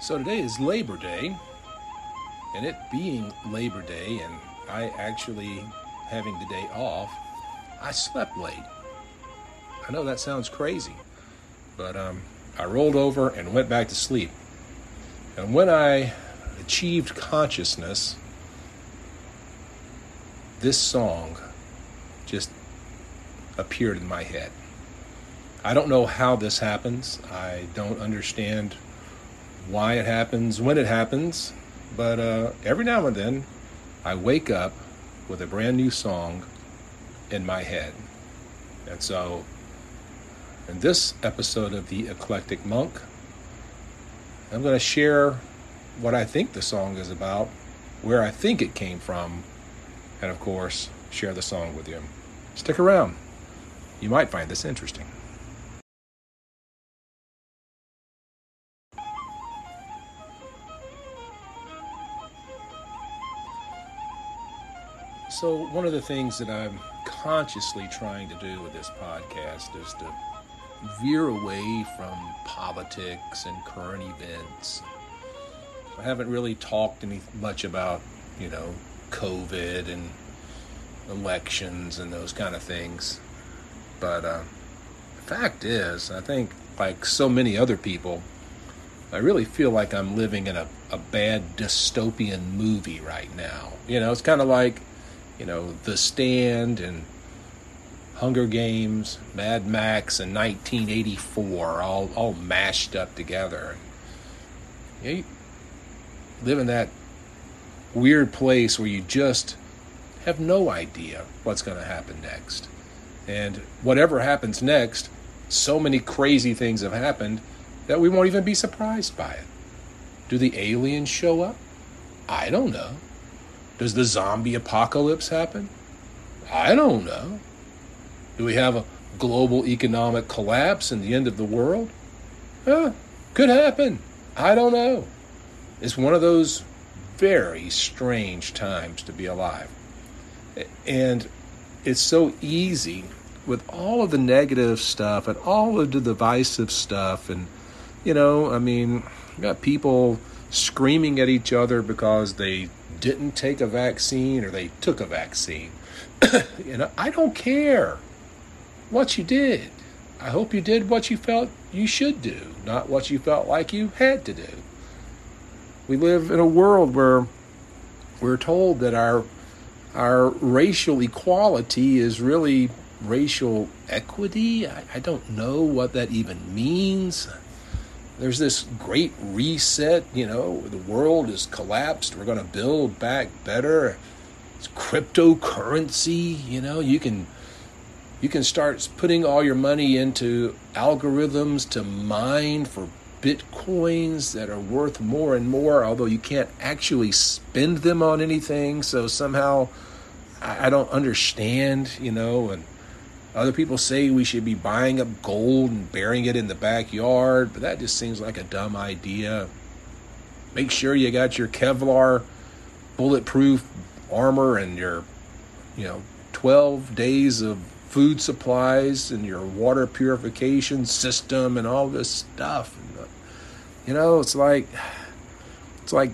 So today is Labor Day, and it being Labor Day, and I actually having the day off, I slept late. I know that sounds crazy, but um, I rolled over and went back to sleep. And when I achieved consciousness, this song just appeared in my head. I don't know how this happens. I don't understand why it happens, when it happens, but uh, every now and then I wake up with a brand new song in my head. And so, in this episode of The Eclectic Monk, I'm going to share what I think the song is about, where I think it came from, and of course, share the song with you. Stick around. You might find this interesting. So, one of the things that I'm consciously trying to do with this podcast is to veer away from politics and current events. I haven't really talked any much about, you know, COVID and elections and those kind of things. But uh, the fact is, I think, like so many other people, I really feel like I'm living in a, a bad dystopian movie right now. You know, it's kind of like you know, The Stand and Hunger Games, Mad Max, and 1984 all all mashed up together. You, live in that weird place where you just have no idea what's going to happen next. And whatever happens next, so many crazy things have happened that we won't even be surprised by it. Do the aliens show up? I don't know. Does the zombie apocalypse happen? I don't know. Do we have a global economic collapse and the end of the world? Eh, could happen. I don't know. It's one of those very strange times to be alive. And it's so easy with all of the negative stuff and all of the divisive stuff. And, you know, I mean, got people screaming at each other because they didn't take a vaccine or they took a vaccine. you know, I don't care what you did. I hope you did what you felt you should do, not what you felt like you had to do. We live in a world where we're told that our our racial equality is really racial equity. I, I don't know what that even means there's this great reset, you know, the world has collapsed, we're going to build back better. It's cryptocurrency, you know, you can you can start putting all your money into algorithms to mine for bitcoins that are worth more and more, although you can't actually spend them on anything. So somehow I don't understand, you know, and other people say we should be buying up gold and burying it in the backyard, but that just seems like a dumb idea. Make sure you got your Kevlar bulletproof armor and your, you know, 12 days of food supplies and your water purification system and all this stuff. You know, it's like it's like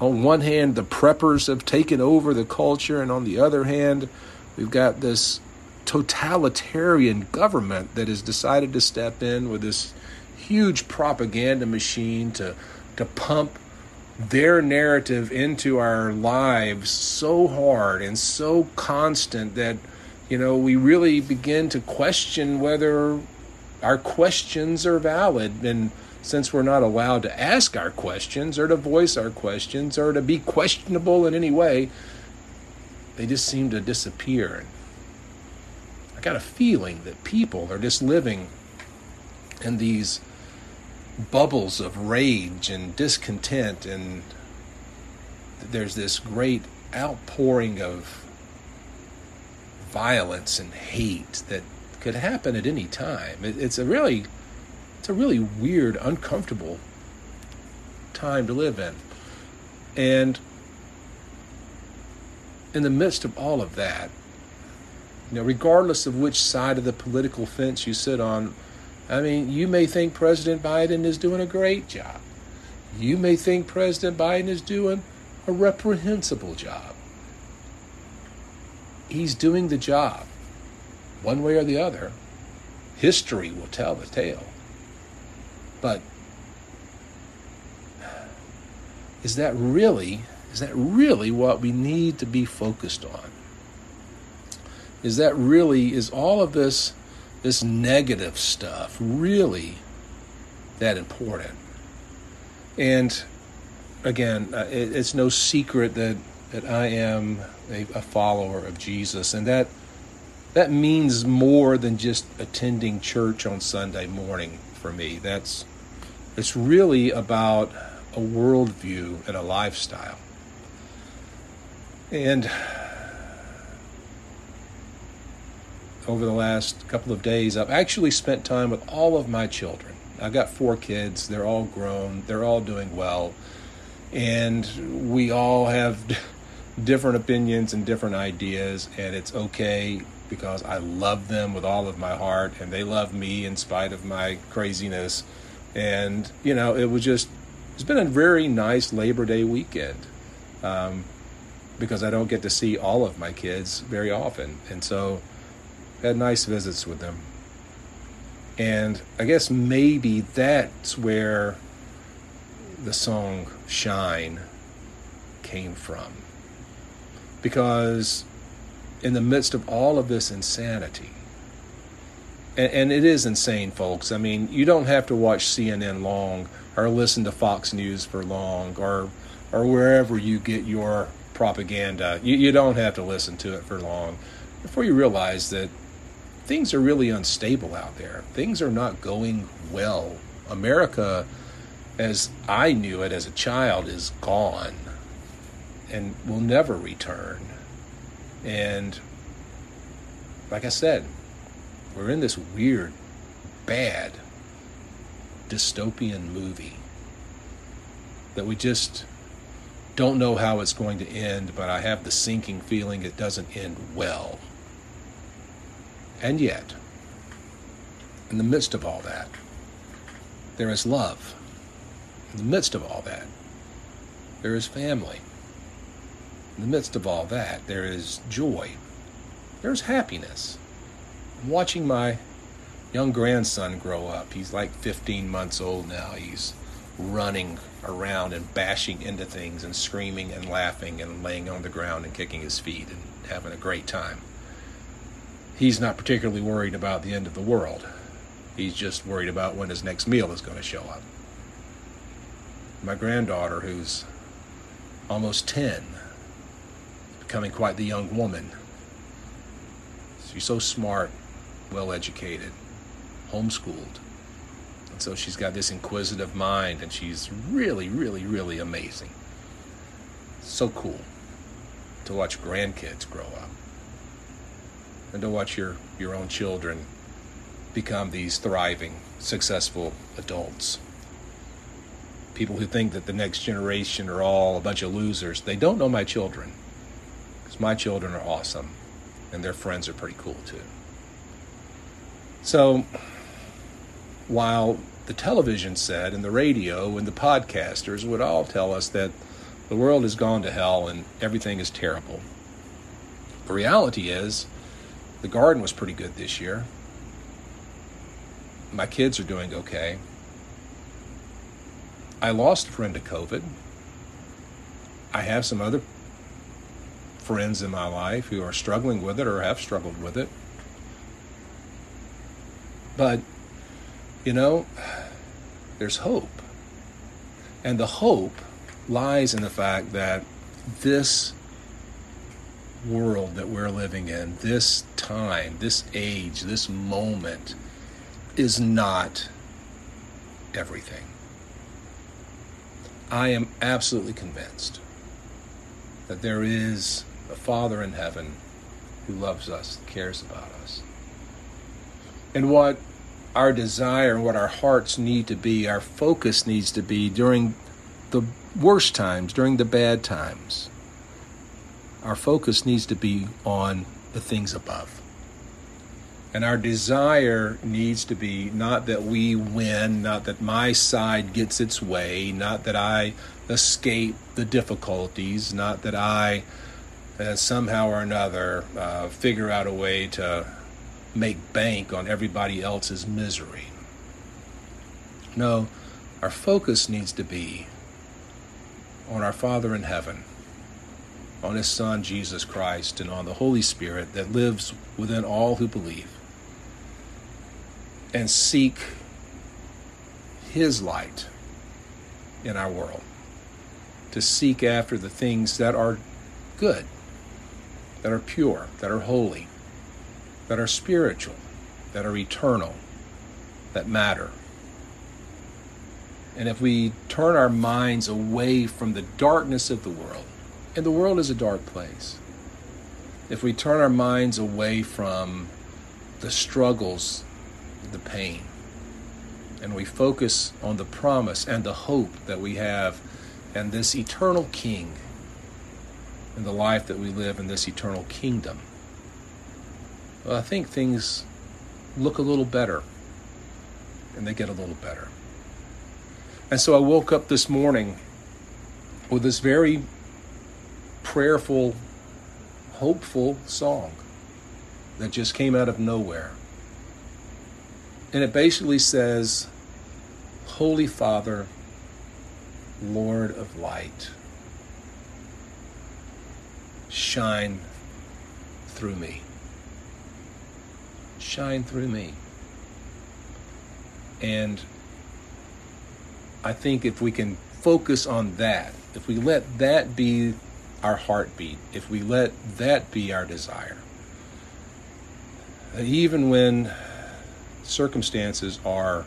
on one hand the preppers have taken over the culture and on the other hand we've got this totalitarian government that has decided to step in with this huge propaganda machine to to pump their narrative into our lives so hard and so constant that you know we really begin to question whether our questions are valid. And since we're not allowed to ask our questions or to voice our questions or to be questionable in any way they just seem to disappear I got a feeling that people are just living in these bubbles of rage and discontent, and there's this great outpouring of violence and hate that could happen at any time. It's a really, it's a really weird, uncomfortable time to live in, and in the midst of all of that, you know, regardless of which side of the political fence you sit on, I mean, you may think President Biden is doing a great job. You may think President Biden is doing a reprehensible job. He's doing the job, one way or the other. History will tell the tale. But is that really is that really what we need to be focused on? Is that really is all of this this negative stuff really that important? And again, uh, it, it's no secret that that I am a, a follower of Jesus, and that that means more than just attending church on Sunday morning for me. That's it's really about a worldview and a lifestyle. And over the last couple of days, I've actually spent time with all of my children. I've got four kids, they're all grown, they're all doing well, and we all have different opinions and different ideas, and it's okay because I love them with all of my heart, and they love me in spite of my craziness. And, you know, it was just, it's been a very nice Labor Day weekend. Um, because I don't get to see all of my kids very often. And so had nice visits with them. And I guess maybe that's where the song Shine came from. Because in the midst of all of this insanity, and, and, it is insane, folks. I mean, you don't have to watch CNN long or listen to Fox News for long or or wherever you get your propaganda. You, you don't have to listen to it for long before you realize that things are really unstable out there. Things are not going well. America, as I knew it as a child, is gone and will never return. And like I said, we're in this weird, bad, dystopian movie that we just don't know how it's going to end, but I have the sinking feeling it doesn't end well. And yet, in the midst of all that, there is love. In the midst of all that, there is family. In the midst of all that, there is joy. There's happiness. I'm watching my young grandson grow up. He's like 15 months old now. He's running around and bashing into things and screaming and laughing and laying on the ground and kicking his feet and having a great time. He's not particularly worried about the end of the world. He's just worried about when his next meal is going to show up. My granddaughter, who's almost 10, becoming quite the young woman. She's so smart, well educated, homeschooled And so she's got this inquisitive mind and she's really, really, really amazing. So cool to watch grandkids grow up and to watch your, your own children become these thriving, successful adults. People who think that the next generation are all a bunch of losers, they don't know my children. Because my children are awesome and their friends are pretty cool too. So, while the television set and the radio and the podcasters would all tell us that the world has gone to hell and everything is terrible. The reality is, the garden was pretty good this year. My kids are doing okay. I lost a friend to COVID. I have some other friends in my life who are struggling with it or have struggled with it. But you know, there's hope. And the hope lies in the fact that this world that we're living in, this time, this age, this moment, is not everything. I am absolutely convinced that there is a Father in heaven who loves us, cares about us. And what our desire and what our hearts need to be, our focus needs to be during the worst times, during the bad times. Our focus needs to be on the things above. And our desire needs to be not that we win, not that my side gets its way, not that I escape the difficulties, not that I uh, somehow or another uh, figure out a way to make bank on everybody else's misery. No, our focus needs to be on our Father in heaven, on His Son Jesus Christ, and on the Holy Spirit that lives within all who believe and seek His light in our world, to seek after the things that are good, that are pure, that are holy, that are spiritual, that are eternal, that matter. And if we turn our minds away from the darkness of the world, and the world is a dark place, if we turn our minds away from the struggles the pain. And we focus on the promise and the hope that we have and this eternal King and the life that we live in this eternal kingdom. Well, I think things look a little better and they get a little better. And so I woke up this morning with this very prayerful, hopeful song that just came out of nowhere. And it basically says, Holy Father, Lord of light, shine through me. Shine through me. And I think if we can focus on that, if we let that be our heartbeat, if we let that be our desire, even when circumstances are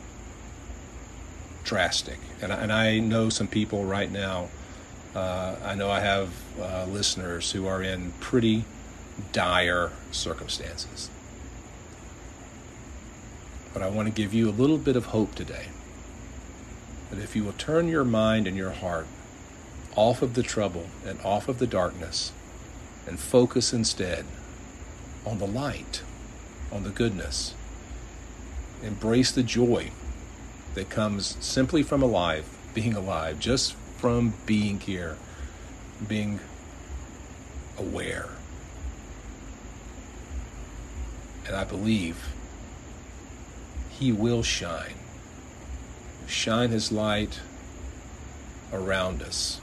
drastic. And I, and I know some people right now, uh, I know I have uh, listeners who are in pretty dire circumstances. But I want to give you a little bit of hope today. That if you will turn your mind and your heart off of the trouble and off of the darkness and focus instead on the light, on the goodness, embrace the joy that comes simply from alive, being alive, just from being here, being aware. And I believe He will shine, shine His light around us.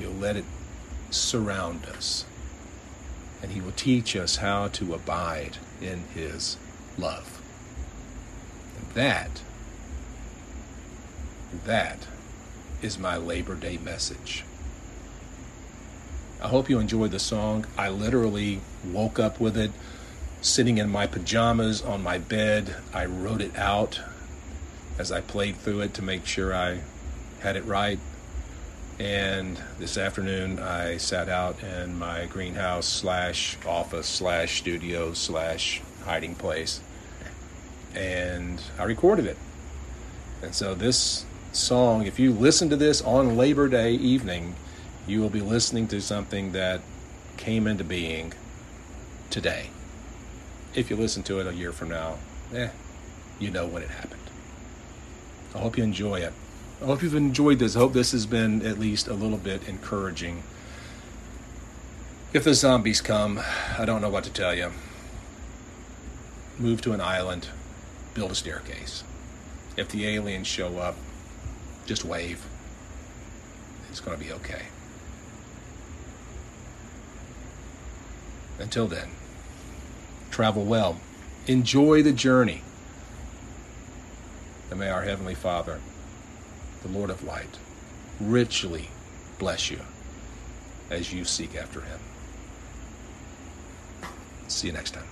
He'll let it surround us. And He will teach us how to abide in His love. And that, that is my Labor Day message. I hope you enjoyed the song. I literally woke up with it sitting in my pajamas on my bed. I wrote it out as I played through it to make sure I had it right. And this afternoon, I sat out in my greenhouse slash office slash studio slash hiding place and I recorded it. And so this song, if you listen to this on Labor Day evening, you will be listening to something that came into being today. If you listen to it a year from now, eh, you know when it happened. I hope you enjoy it. I hope you've enjoyed this. I hope this has been at least a little bit encouraging. If the zombies come, I don't know what to tell you. Move to an island, build a staircase. If the aliens show up, just wave. It's going to be okay. Until then, travel well. Enjoy the journey. And may our Heavenly Father, the Lord of light, richly bless you as you seek after Him. See you next time.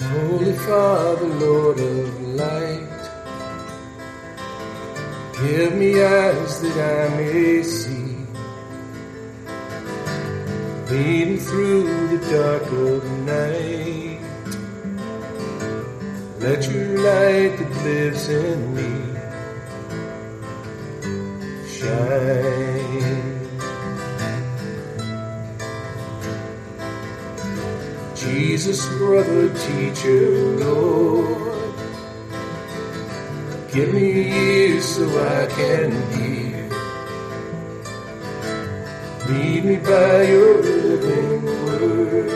Holy Father, Lord of give me eyes that I may see, leading through the dark of night. Let your light that lives in me shine. Jesus, brother, teacher, Lord, give me ears so I can hear. Lead me by your living word,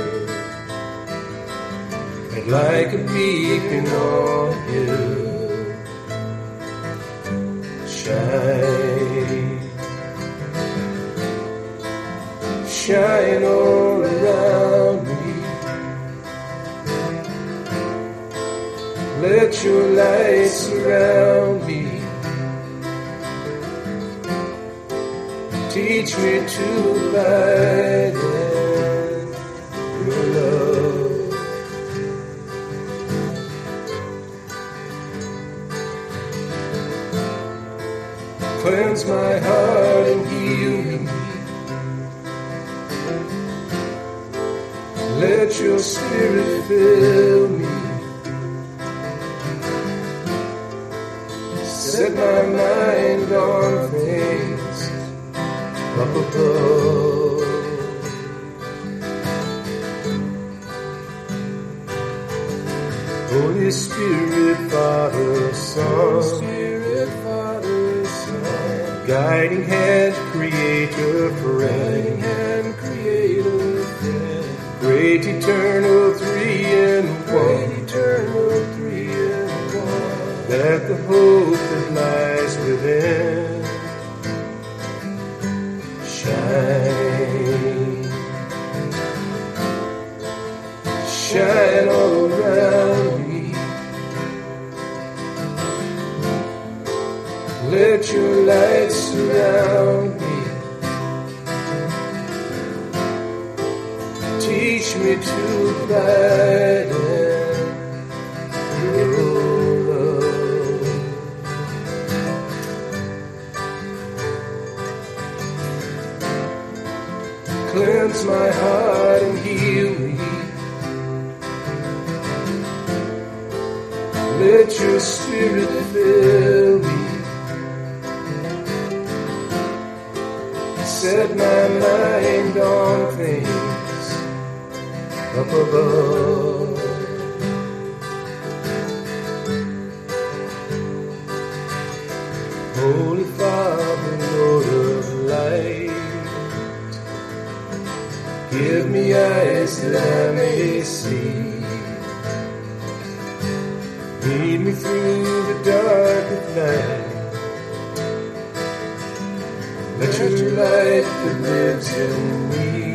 and like a beacon on a hill, shine, shine all Let your light surround me. Teach me to abide in your love. Cleanse my heart and heal me. Let your spirit fill me. Set my mind on things up above. Holy Spirit, Father, Son, Spirit, Father, Son, guiding hand, Creator, friend, hand, Creator, friend, great eternal three in that the hope that lies within shine, shine all around me. Let your light surround me. Teach me to abide my heart and heal me. Let your spirit fill me. Set my mind on things up above. Give me eyes that I may see. Lead me through the dark of night. Let your light that lives in me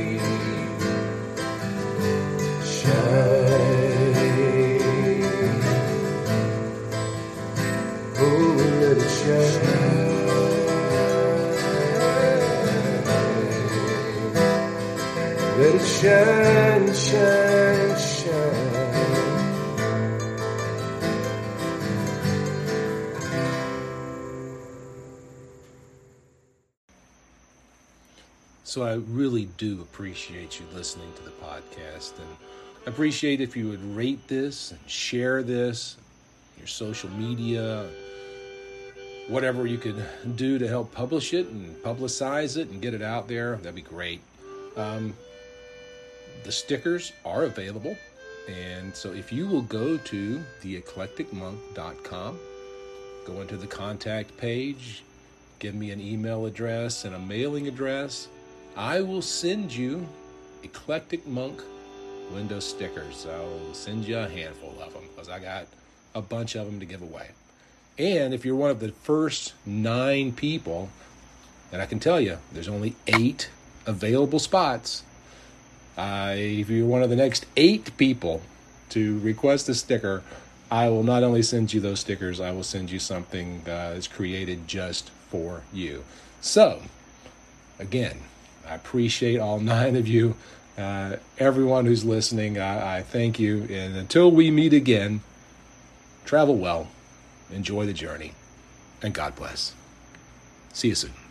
So I really do appreciate you listening to the podcast and appreciate if you would rate this and share this, your social media, whatever you could do to help publish it and publicize it and get it out there. That'd be great. Um, the stickers are available. And so if you will go to theeclecticmonk.com, go into the contact page, give me an email address and a mailing address, I will send you Eclectic Monk window stickers. I'll send you a handful of them because I got a bunch of them to give away. And if you're one of the first nine people, and I can tell you, there's only eight available spots. Uh, if you're one of the next eight people to request a sticker, I will not only send you those stickers, I will send you something uh, that's created just for you. So, again, I appreciate all nine of you. Uh, everyone who's listening, I, I thank you. And until we meet again, travel well, enjoy the journey, and God bless. See you soon.